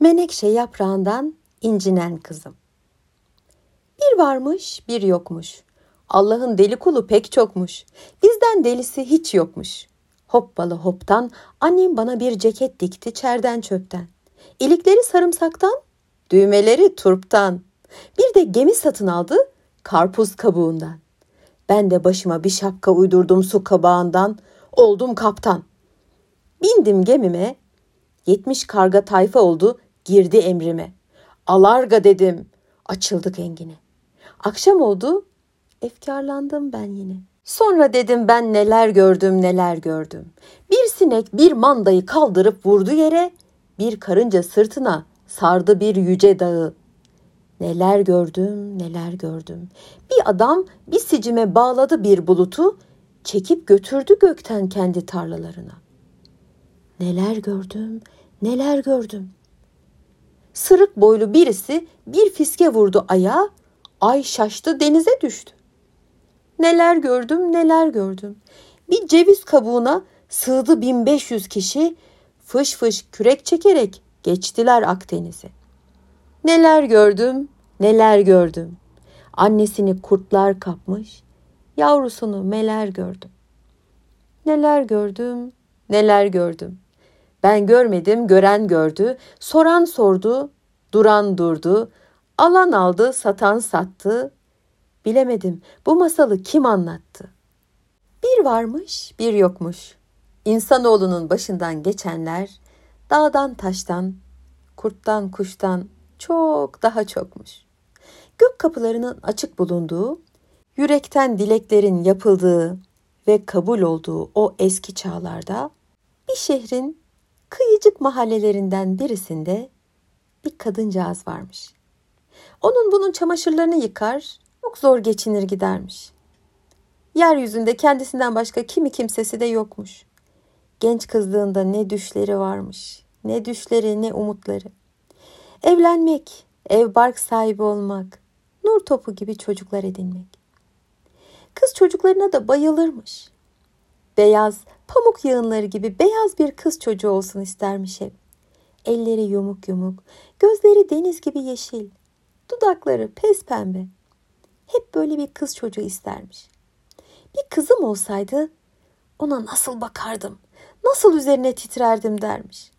Menekşe yaprağından incinen kızım. Bir varmış, bir yokmuş. Allah'ın deli kulu pek çokmuş. Bizden delisi hiç yokmuş. Hoppalı hoptan annem bana bir ceket dikti çerden çöpten. İlikleri sarımsaktan, düğmeleri turptan. Bir de gemi satın aldı karpuz kabuğundan. Ben de başıma bir şapka uydurdum su kabağından, oldum kaptan. Bindim gemime, yetmiş karga tayfa oldu, girdi emrime. Alarga dedim, açıldık engine. Akşam oldu, efkarlandım ben yine. Sonra dedim ben neler gördüm neler gördüm. Bir sinek bir mandayı kaldırıp vurdu yere, bir karınca sırtına sardı bir yüce dağı. Neler gördüm, neler gördüm. Bir adam bir sicime bağladı bir bulutu, çekip götürdü gökten kendi tarlalarına. Neler gördüm, neler gördüm. Sırık boylu birisi bir fiske vurdu ayağa, ay şaştı denize düştü. Neler gördüm, neler gördüm. Bir ceviz kabuğuna sığdı 1500 kişi, fış fış kürek çekerek geçtiler Akdeniz'i. Neler gördüm, neler gördüm. Annesini kurtlar kapmış, yavrusunu meler gördüm. Neler gördüm, neler gördüm. Ben görmedim, gören gördü, soran sordu, duran durdu, alan aldı, satan sattı. Bilemedim bu masalı kim anlattı? Bir varmış, bir yokmuş. İnsanoğlunun başından geçenler dağdan taştan, kurttan kuştan çok daha çokmuş. Gök kapılarının açık bulunduğu, yürekten dileklerin yapıldığı ve kabul olduğu o eski çağlarda bir şehrin kıyıcık mahallelerinden birisinde bir kadıncağız varmış. Onun bunun çamaşırlarını yıkar, çok zor geçinir gidermiş. Yeryüzünde kendisinden başka kimi kimsesi de yokmuş. Genç kızlığında ne düşleri varmış, ne düşleri ne umutları. Evlenmek, ev bark sahibi olmak, nur topu gibi çocuklar edinmek. Kız çocuklarına da bayılırmış. Beyaz, pamuk yığınları gibi beyaz bir kız çocuğu olsun istermiş hep. Elleri yumuk yumuk, gözleri deniz gibi yeşil, dudakları pes pembe. Hep böyle bir kız çocuğu istermiş. Bir kızım olsaydı ona nasıl bakardım, nasıl üzerine titrerdim dermiş.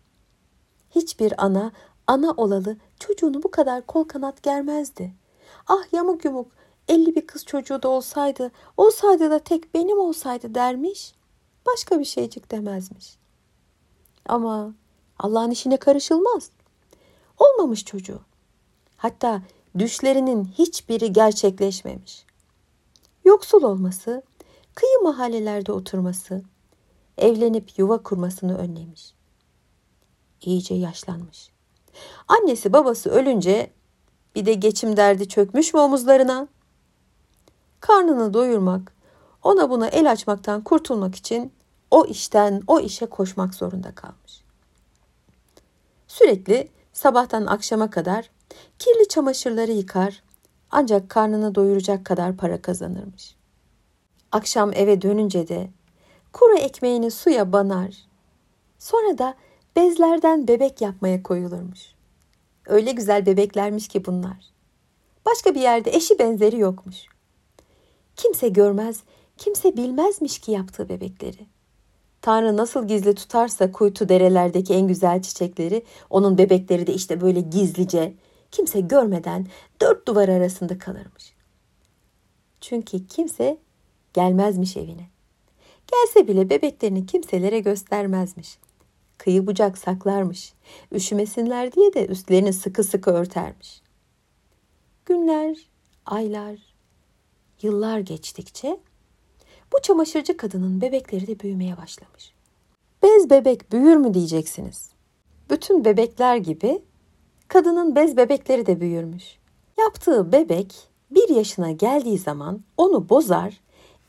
Hiçbir ana ana olalı çocuğunu bu kadar kol kanat germezdi. Ah yamuk yumuk elli bir kız çocuğu da olsaydı, olsaydı da tek benim olsaydı dermiş. Başka bir şeycik demezmiş. Ama Allah'ın işine karışılmaz. Olmamış çocuğu. Hatta düşlerinin hiçbiri gerçekleşmemiş. Yoksul olması, kıyı mahallelerde oturması, evlenip yuva kurmasını önlemiş. İyice yaşlanmış. Annesi babası ölünce bir de geçim derdi çökmüş mü omuzlarına? Karnını doyurmak, ona buna el açmaktan kurtulmak için o işten o işe koşmak zorunda kalmış. Sürekli sabahtan akşama kadar kirli çamaşırları yıkar ancak karnını doyuracak kadar para kazanırmış. Akşam eve dönünce de kuru ekmeğini suya banar. Sonra da bezlerden bebek yapmaya koyulurmuş. Öyle güzel bebeklermiş ki bunlar. Başka bir yerde eşi benzeri yokmuş. Kimse görmez, kimse bilmezmiş ki yaptığı bebekleri. Tanrı nasıl gizli tutarsa kuytu derelerdeki en güzel çiçekleri, onun bebekleri de işte böyle gizlice, kimse görmeden dört duvar arasında kalırmış. Çünkü kimse gelmezmiş evine. Gelse bile bebeklerini kimselere göstermezmiş kıyı bucak saklarmış. Üşümesinler diye de üstlerini sıkı sıkı örtermiş. Günler, aylar, yıllar geçtikçe bu çamaşırcı kadının bebekleri de büyümeye başlamış. Bez bebek büyür mü diyeceksiniz. Bütün bebekler gibi kadının bez bebekleri de büyürmüş. Yaptığı bebek bir yaşına geldiği zaman onu bozar,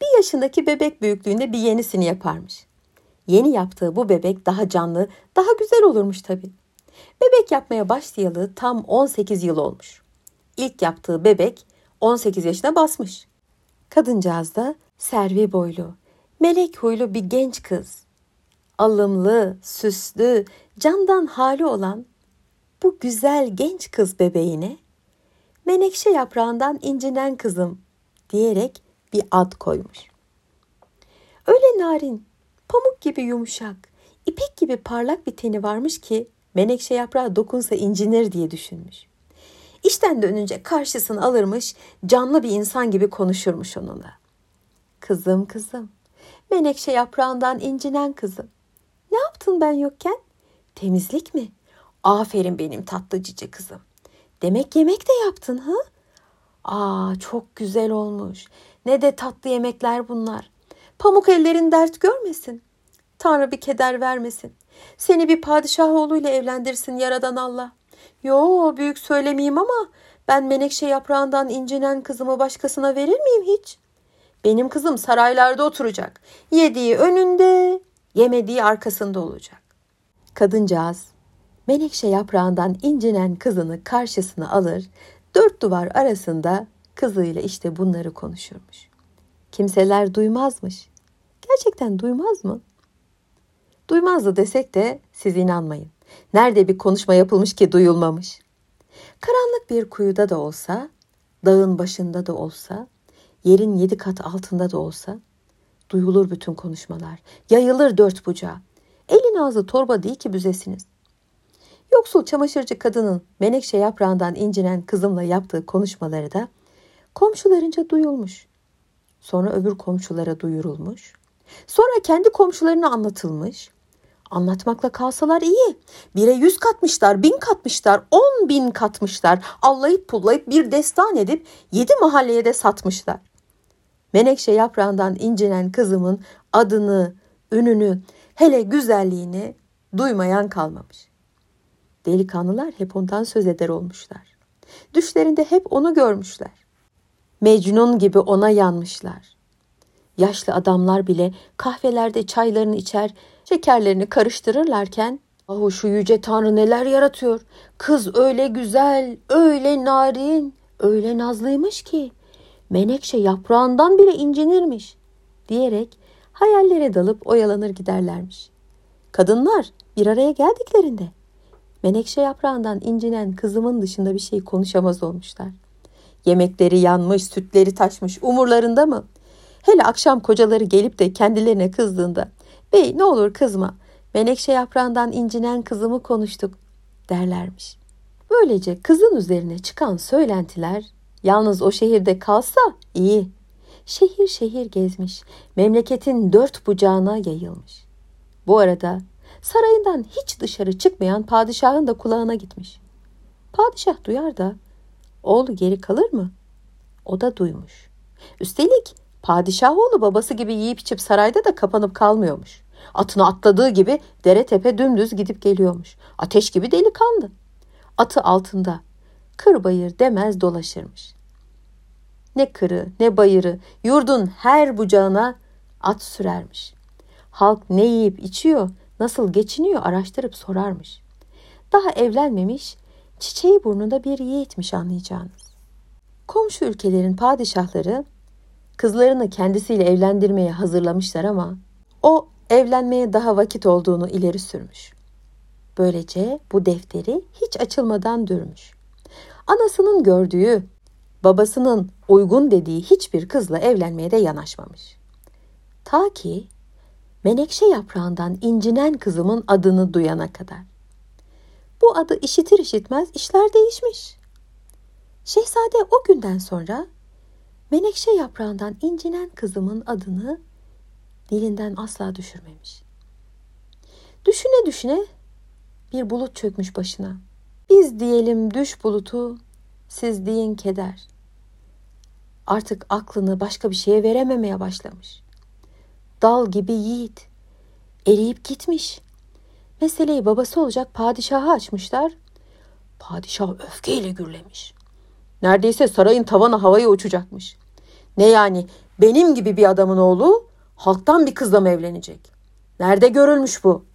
bir yaşındaki bebek büyüklüğünde bir yenisini yaparmış. Yeni yaptığı bu bebek daha canlı, daha güzel olurmuş tabii. Bebek yapmaya başlayalı tam 18 yıl olmuş. İlk yaptığı bebek 18 yaşına basmış. Kadıncağız da servi boylu, melek huylu bir genç kız. Alımlı, süslü, candan hali olan bu güzel genç kız bebeğine menekşe yaprağından incinen kızım diyerek bir ad koymuş. Öyle narin, pamuk gibi yumuşak, ipek gibi parlak bir teni varmış ki menekşe yaprağı dokunsa incinir diye düşünmüş. İşten dönünce karşısına alırmış, canlı bir insan gibi konuşurmuş onunla. Kızım kızım, menekşe yaprağından incinen kızım. Ne yaptın ben yokken? Temizlik mi? Aferin benim tatlı cici kızım. Demek yemek de yaptın ha? Aa çok güzel olmuş. Ne de tatlı yemekler bunlar. Pamuk ellerin dert görmesin. Tanrı bir keder vermesin. Seni bir padişah oğluyla evlendirsin yaradan Allah. Yo büyük söylemeyeyim ama ben menekşe yaprağından incinen kızımı başkasına verir miyim hiç? Benim kızım saraylarda oturacak. Yediği önünde, yemediği arkasında olacak. Kadıncağız menekşe yaprağından incinen kızını karşısına alır, dört duvar arasında kızıyla işte bunları konuşurmuş. Kimseler duymazmış. Gerçekten duymaz mı? Duymazdı desek de siz inanmayın. Nerede bir konuşma yapılmış ki duyulmamış? Karanlık bir kuyuda da olsa, dağın başında da olsa, yerin yedi kat altında da olsa duyulur bütün konuşmalar. Yayılır dört bucağa. Elin ağzı torba değil ki büzesiniz. Yoksul çamaşırcı kadının menekşe yaprağından incinen kızımla yaptığı konuşmaları da komşularınca duyulmuş. Sonra öbür komşulara duyurulmuş. Sonra kendi komşularına anlatılmış. Anlatmakla kalsalar iyi. Bire yüz katmışlar, bin katmışlar, on bin katmışlar. Allayıp pullayıp bir destan edip yedi mahalleye de satmışlar. Menekşe yaprağından incinen kızımın adını, ününü, hele güzelliğini duymayan kalmamış. Delikanlılar hep ondan söz eder olmuşlar. Düşlerinde hep onu görmüşler. Mecnun gibi ona yanmışlar. Yaşlı adamlar bile kahvelerde çaylarını içer, şekerlerini karıştırırlarken Ahu şu yüce tanrı neler yaratıyor. Kız öyle güzel, öyle narin, öyle nazlıymış ki menekşe yaprağından bile incinirmiş diyerek hayallere dalıp oyalanır giderlermiş. Kadınlar bir araya geldiklerinde menekşe yaprağından incinen kızımın dışında bir şey konuşamaz olmuşlar. Yemekleri yanmış, sütleri taşmış umurlarında mı? Hele akşam kocaları gelip de kendilerine kızdığında bey ne olur kızma menekşe yaprağından incinen kızımı konuştuk derlermiş. Böylece kızın üzerine çıkan söylentiler yalnız o şehirde kalsa iyi. Şehir şehir gezmiş, memleketin dört bucağına yayılmış. Bu arada sarayından hiç dışarı çıkmayan padişahın da kulağına gitmiş. Padişah duyar da oğlu geri kalır mı? O da duymuş. Üstelik padişah oğlu babası gibi yiyip içip sarayda da kapanıp kalmıyormuş. Atını atladığı gibi dere tepe dümdüz gidip geliyormuş. Ateş gibi delikanlı. Atı altında. Kır bayır demez dolaşırmış. Ne kırı ne bayırı yurdun her bucağına at sürermiş. Halk ne yiyip içiyor nasıl geçiniyor araştırıp sorarmış. Daha evlenmemiş, çiçeği burnunda bir yiğitmiş anlayacağınız. Komşu ülkelerin padişahları kızlarını kendisiyle evlendirmeye hazırlamışlar ama o evlenmeye daha vakit olduğunu ileri sürmüş. Böylece bu defteri hiç açılmadan dürmüş. Anasının gördüğü, babasının uygun dediği hiçbir kızla evlenmeye de yanaşmamış. Ta ki menekşe yaprağından incinen kızımın adını duyana kadar. Bu adı işitir işitmez işler değişmiş. Şehzade o günden sonra menekşe yaprağından incinen kızımın adını dilinden asla düşürmemiş. Düşüne düşüne bir bulut çökmüş başına. Biz diyelim düş bulutu, siz deyin keder. Artık aklını başka bir şeye verememeye başlamış dal gibi yiğit. Eriyip gitmiş. Meseleyi babası olacak padişaha açmışlar. Padişah öfkeyle gürlemiş. Neredeyse sarayın tavanı havaya uçacakmış. Ne yani benim gibi bir adamın oğlu halktan bir kızla mı evlenecek? Nerede görülmüş bu?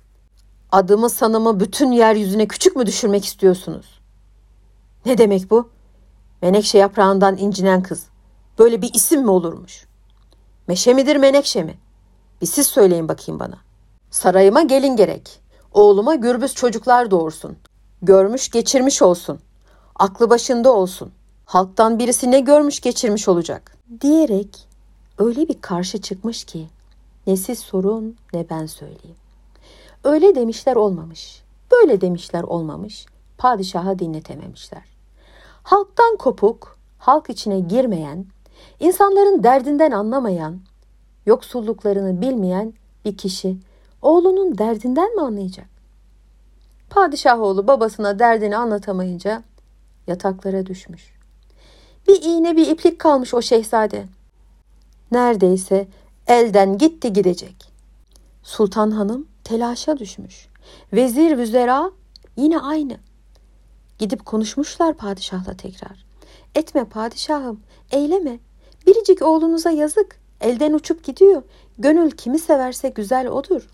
Adımı sanımı bütün yeryüzüne küçük mü düşürmek istiyorsunuz? Ne demek bu? Menekşe yaprağından incinen kız. Böyle bir isim mi olurmuş? Meşe midir menekşe mi? Bir siz söyleyin bakayım bana. Sarayıma gelin gerek. Oğluma gürbüz çocuklar doğursun. görmüş geçirmiş olsun. Aklı başında olsun. Halktan birisi ne görmüş geçirmiş olacak diyerek öyle bir karşı çıkmış ki ne siz sorun ne ben söyleyeyim. Öyle demişler olmamış, böyle demişler olmamış, padişaha dinletememişler. Halktan kopuk, halk içine girmeyen, insanların derdinden anlamayan, yoksulluklarını bilmeyen bir kişi oğlunun derdinden mi anlayacak? Padişah oğlu babasına derdini anlatamayınca yataklara düşmüş. Bir iğne bir iplik kalmış o şehzade. Neredeyse elden gitti gidecek. Sultan Hanım telaşa düşmüş. Vezir vüzera yine aynı. Gidip konuşmuşlar padişahla tekrar. Etme padişahım, eyleme. Biricik oğlunuza yazık. Elden uçup gidiyor. Gönül kimi severse güzel odur.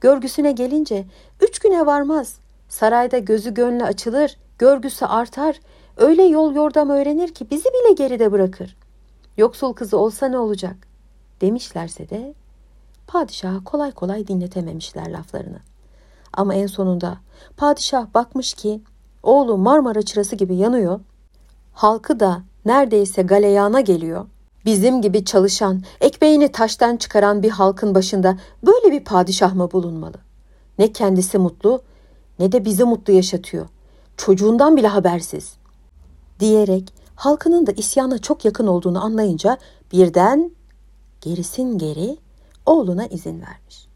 Görgüsüne gelince üç güne varmaz. Sarayda gözü gönlü açılır, görgüsü artar. Öyle yol yordam öğrenir ki bizi bile geride bırakır. Yoksul kızı olsa ne olacak? Demişlerse de padişaha kolay kolay dinletememişler laflarını. Ama en sonunda padişah bakmış ki oğlu Marmara çırası gibi yanıyor. Halkı da neredeyse galeyana geliyor. Bizim gibi çalışan, ekmeğini taştan çıkaran bir halkın başında böyle bir padişah mı bulunmalı? Ne kendisi mutlu ne de bizi mutlu yaşatıyor. Çocuğundan bile habersiz. Diyerek halkının da isyana çok yakın olduğunu anlayınca birden gerisin geri oğluna izin vermiş.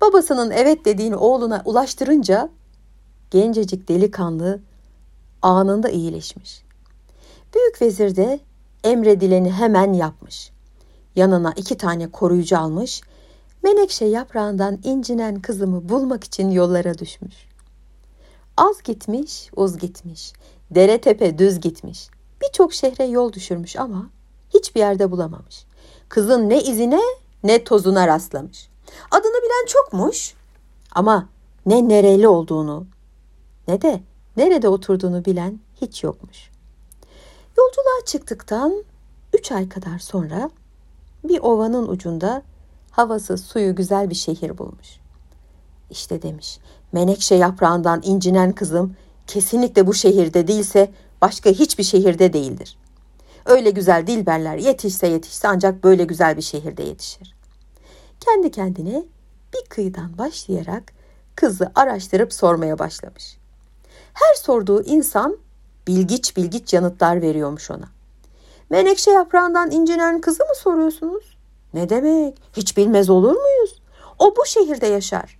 Babasının evet dediğini oğluna ulaştırınca gencecik delikanlı anında iyileşmiş. Büyük vezir de emredileni hemen yapmış. Yanına iki tane koruyucu almış, menekşe yaprağından incinen kızımı bulmak için yollara düşmüş. Az gitmiş, uz gitmiş, dere tepe düz gitmiş. Birçok şehre yol düşürmüş ama hiçbir yerde bulamamış. Kızın ne izine ne tozuna rastlamış. Adını bilen çokmuş ama ne nereli olduğunu ne de nerede oturduğunu bilen hiç yokmuş. Yolculuğa çıktıktan üç ay kadar sonra bir ovanın ucunda havası suyu güzel bir şehir bulmuş. İşte demiş menekşe yaprağından incinen kızım kesinlikle bu şehirde değilse başka hiçbir şehirde değildir. Öyle güzel dilberler yetişse yetişse ancak böyle güzel bir şehirde yetişir. Kendi kendine bir kıyıdan başlayarak kızı araştırıp sormaya başlamış. Her sorduğu insan bilgiç bilgiç yanıtlar veriyormuş ona. Menekşe yaprağından incinen kızı mı soruyorsunuz? Ne demek? Hiç bilmez olur muyuz? O bu şehirde yaşar.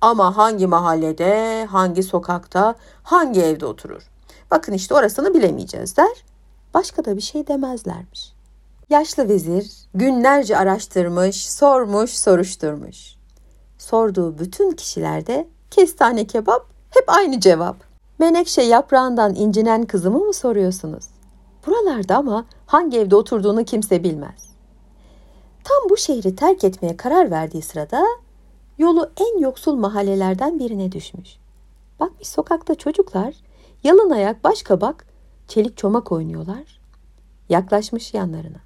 Ama hangi mahallede, hangi sokakta, hangi evde oturur? Bakın işte orasını bilemeyeceğiz der. Başka da bir şey demezlermiş. Yaşlı vezir günlerce araştırmış, sormuş, soruşturmuş. Sorduğu bütün kişilerde kestane kebap hep aynı cevap. Menekşe yaprağından incinen kızımı mı soruyorsunuz? Buralarda ama hangi evde oturduğunu kimse bilmez. Tam bu şehri terk etmeye karar verdiği sırada yolu en yoksul mahallelerden birine düşmüş. Bakmış sokakta çocuklar yalın ayak baş kabak çelik çomak oynuyorlar. Yaklaşmış yanlarına.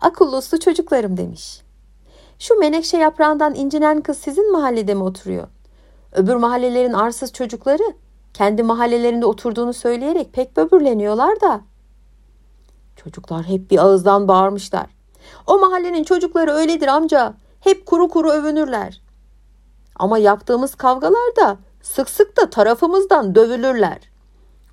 Akıllı uslu çocuklarım demiş. Şu menekşe yaprağından incinen kız sizin mahallede mi oturuyor? Öbür mahallelerin arsız çocukları kendi mahallelerinde oturduğunu söyleyerek pek böbürleniyorlar da. Çocuklar hep bir ağızdan bağırmışlar. O mahallenin çocukları öyledir amca. Hep kuru kuru övünürler. Ama yaptığımız kavgalarda sık sık da tarafımızdan dövülürler.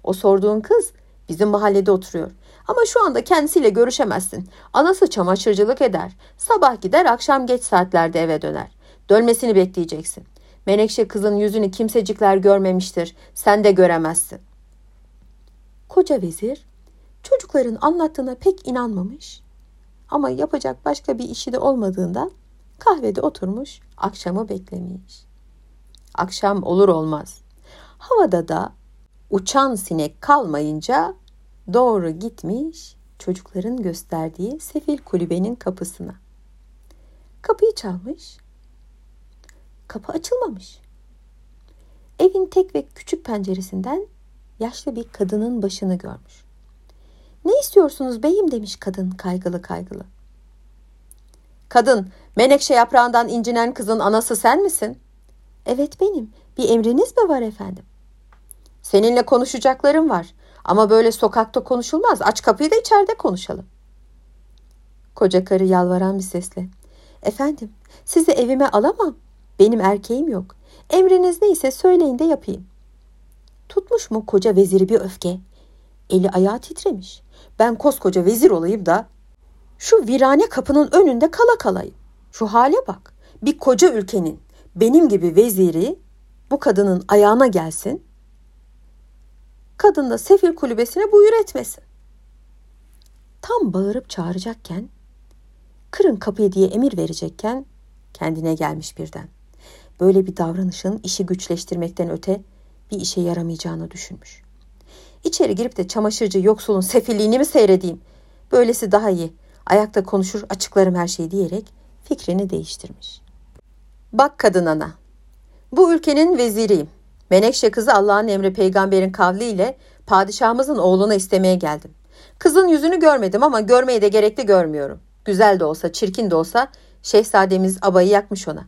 O sorduğun kız bizim mahallede oturuyor. Ama şu anda kendisiyle görüşemezsin. Anası çamaşırcılık eder. Sabah gider akşam geç saatlerde eve döner. Dönmesini bekleyeceksin. Menekşe kızın yüzünü kimsecikler görmemiştir. Sen de göremezsin. Koca vezir çocukların anlattığına pek inanmamış. Ama yapacak başka bir işi de olmadığından kahvede oturmuş akşamı beklemiş. Akşam olur olmaz. Havada da uçan sinek kalmayınca doğru gitmiş çocukların gösterdiği sefil kulübenin kapısına. Kapıyı çalmış. Kapı açılmamış. Evin tek ve küçük penceresinden yaşlı bir kadının başını görmüş. Ne istiyorsunuz beyim demiş kadın kaygılı kaygılı. Kadın, menekşe yaprağından incinen kızın anası sen misin? Evet benim. Bir emriniz mi var efendim? Seninle konuşacaklarım var. Ama böyle sokakta konuşulmaz. Aç kapıyı da içeride konuşalım. Koca karı yalvaran bir sesle. Efendim, sizi evime alamam. Benim erkeğim yok. Emriniz neyse söyleyin de yapayım. Tutmuş mu koca veziri bir öfke. Eli ayağı titremiş. Ben koskoca vezir olayım da şu virane kapının önünde kala kalayım. Şu hale bak. Bir koca ülkenin benim gibi veziri bu kadının ayağına gelsin. Kadın da sefil kulübesine buyur etmesin. Tam bağırıp çağıracakken, kırın kapıyı diye emir verecekken kendine gelmiş birden. Böyle bir davranışın işi güçleştirmekten öte bir işe yaramayacağını düşünmüş. İçeri girip de çamaşırcı yoksulun sefilliğini mi seyredeyim? Böylesi daha iyi. Ayakta konuşur açıklarım her şeyi diyerek fikrini değiştirmiş. Bak kadın ana. Bu ülkenin veziriyim. Menekşe kızı Allah'ın emri peygamberin kavliyle padişahımızın oğlunu istemeye geldim. Kızın yüzünü görmedim ama görmeyi de gerekli görmüyorum. Güzel de olsa, çirkin de olsa şehzademiz abayı yakmış ona.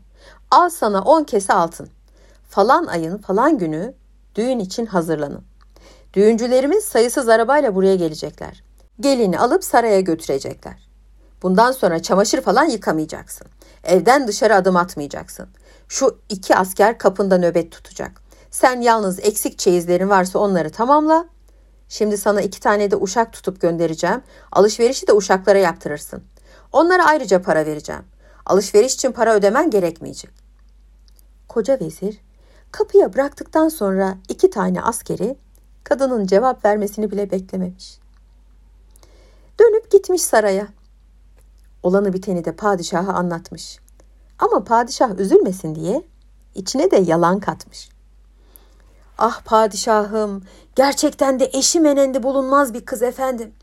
Al sana on kese altın. Falan ayın falan günü düğün için hazırlanın. Düğüncülerimiz sayısız arabayla buraya gelecekler. Gelini alıp saraya götürecekler. Bundan sonra çamaşır falan yıkamayacaksın. Evden dışarı adım atmayacaksın. Şu iki asker kapında nöbet tutacak. Sen yalnız eksik çeyizlerin varsa onları tamamla. Şimdi sana iki tane de uşak tutup göndereceğim. Alışverişi de uşaklara yaptırırsın. Onlara ayrıca para vereceğim. Alışveriş için para ödemen gerekmeyecek. Koca vezir kapıya bıraktıktan sonra iki tane askeri kadının cevap vermesini bile beklememiş. Dönüp gitmiş saraya. Olanı biteni de padişaha anlatmış. Ama padişah üzülmesin diye içine de yalan katmış. Ah padişahım, gerçekten de eşi menendi bulunmaz bir kız efendim.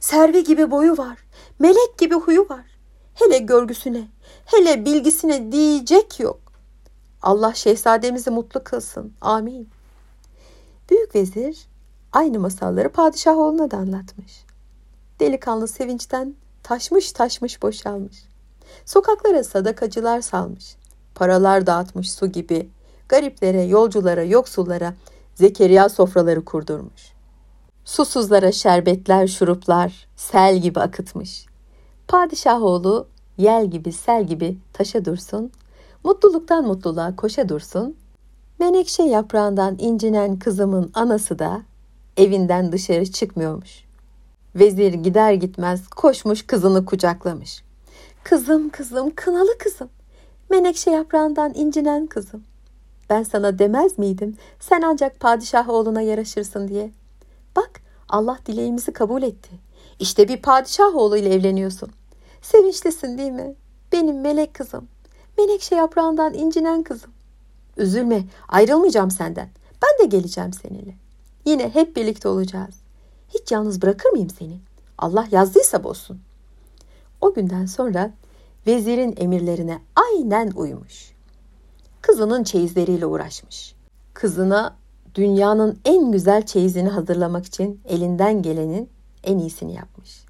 Servi gibi boyu var, melek gibi huyu var. Hele görgüsüne, hele bilgisine diyecek yok. Allah şehzademizi mutlu kılsın. Amin. Büyük vezir aynı masalları padişah oğluna da anlatmış. Delikanlı sevinçten taşmış taşmış boşalmış. Sokaklara sadakacılar salmış. Paralar dağıtmış su gibi. Gariplere, yolculara, yoksullara Zekeriya sofraları kurdurmuş. Susuzlara şerbetler, şuruplar sel gibi akıtmış. Padişah oğlu yel gibi, sel gibi taşa dursun, mutluluktan mutluluğa koşa dursun. Menekşe yaprağından incinen kızımın anası da evinden dışarı çıkmıyormuş. Vezir gider gitmez koşmuş kızını kucaklamış. Kızım kızım kınalı kızım. Menekşe yaprağından incinen kızım. Ben sana demez miydim sen ancak padişah oğluna yaraşırsın diye. Bak Allah dileğimizi kabul etti. İşte bir padişah oğluyla evleniyorsun. Sevinçlisin değil mi? Benim melek kızım. Menekşe yaprağından incinen kızım. Üzülme ayrılmayacağım senden. Ben de geleceğim seninle. Yine hep birlikte olacağız. Hiç yalnız bırakır mıyım seni? Allah yazdıysa bozsun. O günden sonra vezirin emirlerine aynen uymuş. Kızının çeyizleriyle uğraşmış. Kızına dünyanın en güzel çeyizini hazırlamak için elinden gelenin en iyisini yapmış.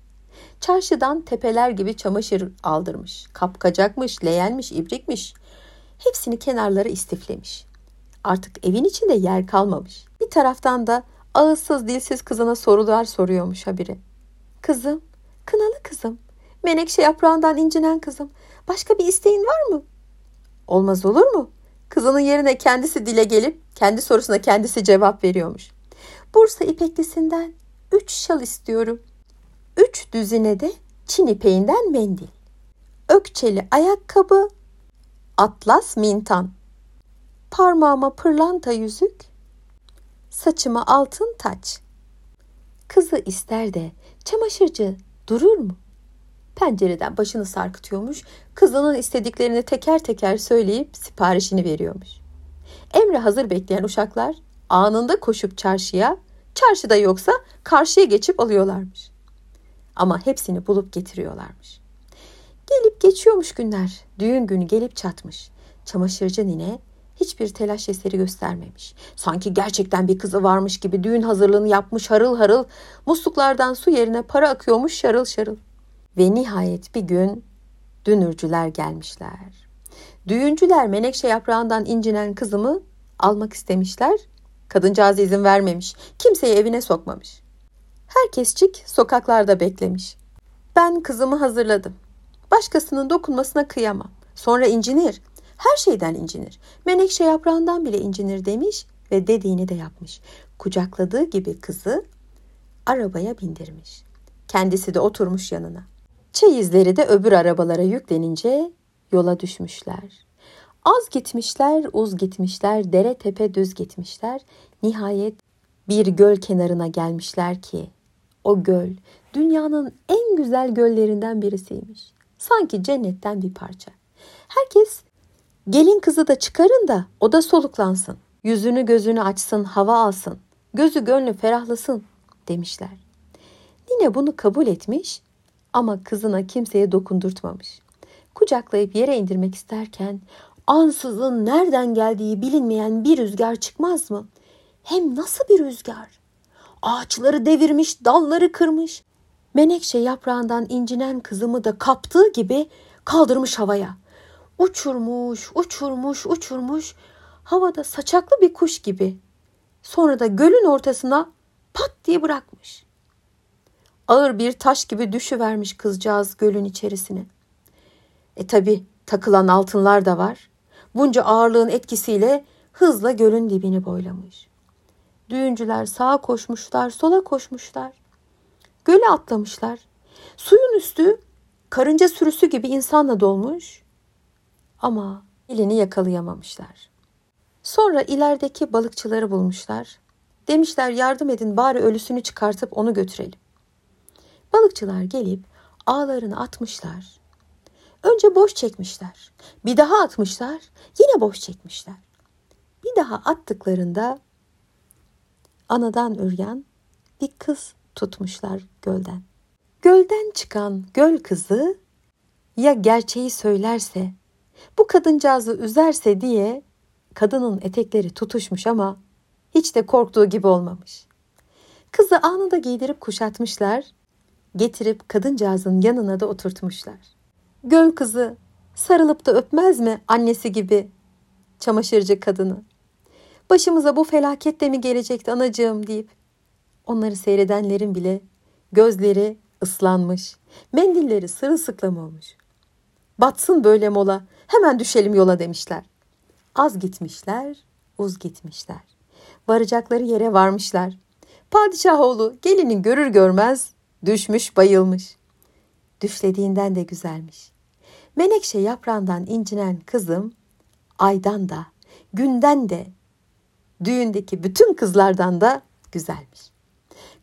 Çarşıdan tepeler gibi çamaşır aldırmış. Kapkacakmış, leğenmiş, ibrikmiş. Hepsini kenarları istiflemiş. Artık evin içinde yer kalmamış. Bir taraftan da ağızsız dilsiz kızına sorular soruyormuş habire. Kızım, kınalı kızım, menekşe yaprağından incinen kızım. Başka bir isteğin var mı? Olmaz olur mu? Kızının yerine kendisi dile gelip kendi sorusuna kendisi cevap veriyormuş. Bursa ipeklisinden üç şal istiyorum. Üç düzine de Çin ipeğinden mendil. Ökçeli ayakkabı, atlas mintan. Parmağıma pırlanta yüzük, saçıma altın taç. Kızı ister de çamaşırcı durur mu? Pencereden başını sarkıtıyormuş, kızının istediklerini teker teker söyleyip siparişini veriyormuş. Emre hazır bekleyen uşaklar anında koşup çarşıya, çarşıda yoksa karşıya geçip alıyorlarmış. Ama hepsini bulup getiriyorlarmış. Gelip geçiyormuş günler. Düğün günü gelip çatmış. Çamaşırcı nine hiçbir telaş eseri göstermemiş. Sanki gerçekten bir kızı varmış gibi düğün hazırlığını yapmış harıl harıl, musluklardan su yerine para akıyormuş şarıl şarıl. Ve nihayet bir gün dünürcüler gelmişler. Düğüncüler menekşe yaprağından incinen kızımı almak istemişler. Kadıncağız izin vermemiş. Kimseyi evine sokmamış. Herkescik sokaklarda beklemiş. Ben kızımı hazırladım. Başkasının dokunmasına kıyamam. Sonra incinir. Her şeyden incinir. Menekşe yaprağından bile incinir demiş ve dediğini de yapmış. Kucakladığı gibi kızı arabaya bindirmiş. Kendisi de oturmuş yanına. Çeyizleri de öbür arabalara yüklenince yola düşmüşler. Az gitmişler, uz gitmişler, dere tepe düz gitmişler. Nihayet bir göl kenarına gelmişler ki o göl dünyanın en güzel göllerinden birisiymiş. Sanki cennetten bir parça. Herkes gelin kızı da çıkarın da o da soluklansın. Yüzünü gözünü açsın, hava alsın. Gözü gönlü ferahlasın demişler. Nine bunu kabul etmiş ama kızına kimseye dokundurtmamış. Kucaklayıp yere indirmek isterken ansızın nereden geldiği bilinmeyen bir rüzgar çıkmaz mı? Hem nasıl bir rüzgar? Ağaçları devirmiş, dalları kırmış. Menekşe yaprağından incinen kızımı da kaptığı gibi kaldırmış havaya. Uçurmuş, uçurmuş, uçurmuş. Havada saçaklı bir kuş gibi. Sonra da gölün ortasına pat diye bırakmış. Ağır bir taş gibi düşüvermiş kızcağız gölün içerisine. E tabi takılan altınlar da var. Bunca ağırlığın etkisiyle hızla gölün dibini boylamış. Düğüncüler sağa koşmuşlar, sola koşmuşlar. Göle atlamışlar. Suyun üstü karınca sürüsü gibi insanla dolmuş. Ama elini yakalayamamışlar. Sonra ilerideki balıkçıları bulmuşlar. Demişler yardım edin bari ölüsünü çıkartıp onu götürelim. Balıkçılar gelip ağlarını atmışlar. Önce boş çekmişler. Bir daha atmışlar. Yine boş çekmişler. Bir daha attıklarında anadan üryan bir kız tutmuşlar gölden. Gölden çıkan göl kızı ya gerçeği söylerse, bu kadıncağızı üzerse diye kadının etekleri tutuşmuş ama hiç de korktuğu gibi olmamış. Kızı anında giydirip kuşatmışlar, getirip kadıncağızın yanına da oturtmuşlar. Göl kızı sarılıp da öpmez mi annesi gibi çamaşırcı kadını? Başımıza bu felaket de mi gelecekti anacığım deyip onları seyredenlerin bile gözleri ıslanmış, mendilleri sırılsıklam olmuş. Batsın böyle mola, hemen düşelim yola demişler. Az gitmişler, uz gitmişler. Varacakları yere varmışlar. Padişah oğlu gelinin görür görmez düşmüş bayılmış. Düşlediğinden de güzelmiş. Menekşe yaprağından incinen kızım aydan da, günden de, düğündeki bütün kızlardan da güzelmiş.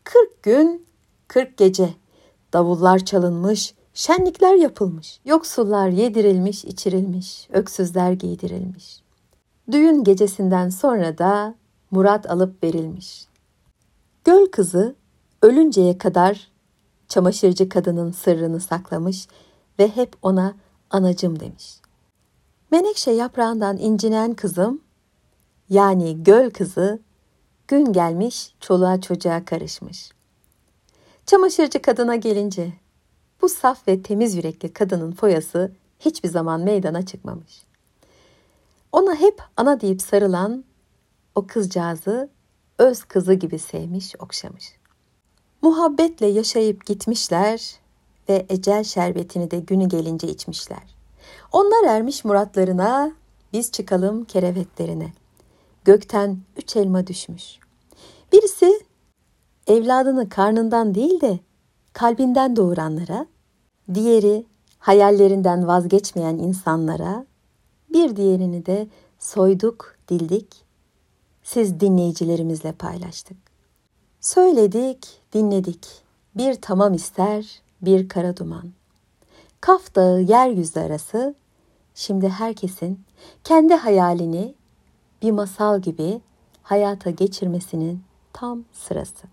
Kırk gün, kırk gece davullar çalınmış, şenlikler yapılmış. Yoksullar yedirilmiş, içirilmiş, öksüzler giydirilmiş. Düğün gecesinden sonra da murat alıp verilmiş. Göl kızı ölünceye kadar çamaşırcı kadının sırrını saklamış ve hep ona anacım demiş. Menekşe yaprağından incinen kızım, yani göl kızı, gün gelmiş çoluğa çocuğa karışmış. Çamaşırcı kadına gelince, bu saf ve temiz yürekli kadının foyası hiçbir zaman meydana çıkmamış. Ona hep ana deyip sarılan o kızcağızı öz kızı gibi sevmiş, okşamış. Muhabbetle yaşayıp gitmişler ve ecel şerbetini de günü gelince içmişler. Onlar ermiş muratlarına, biz çıkalım kerevetlerine. Gökten üç elma düşmüş. Birisi evladını karnından değil de kalbinden doğuranlara, diğeri hayallerinden vazgeçmeyen insanlara, bir diğerini de soyduk, dildik, siz dinleyicilerimizle paylaştık. Söyledik, dinledik. Bir tamam ister, bir kara duman. Kaf Dağı yeryüzü arası şimdi herkesin kendi hayalini bir masal gibi hayata geçirmesinin tam sırası.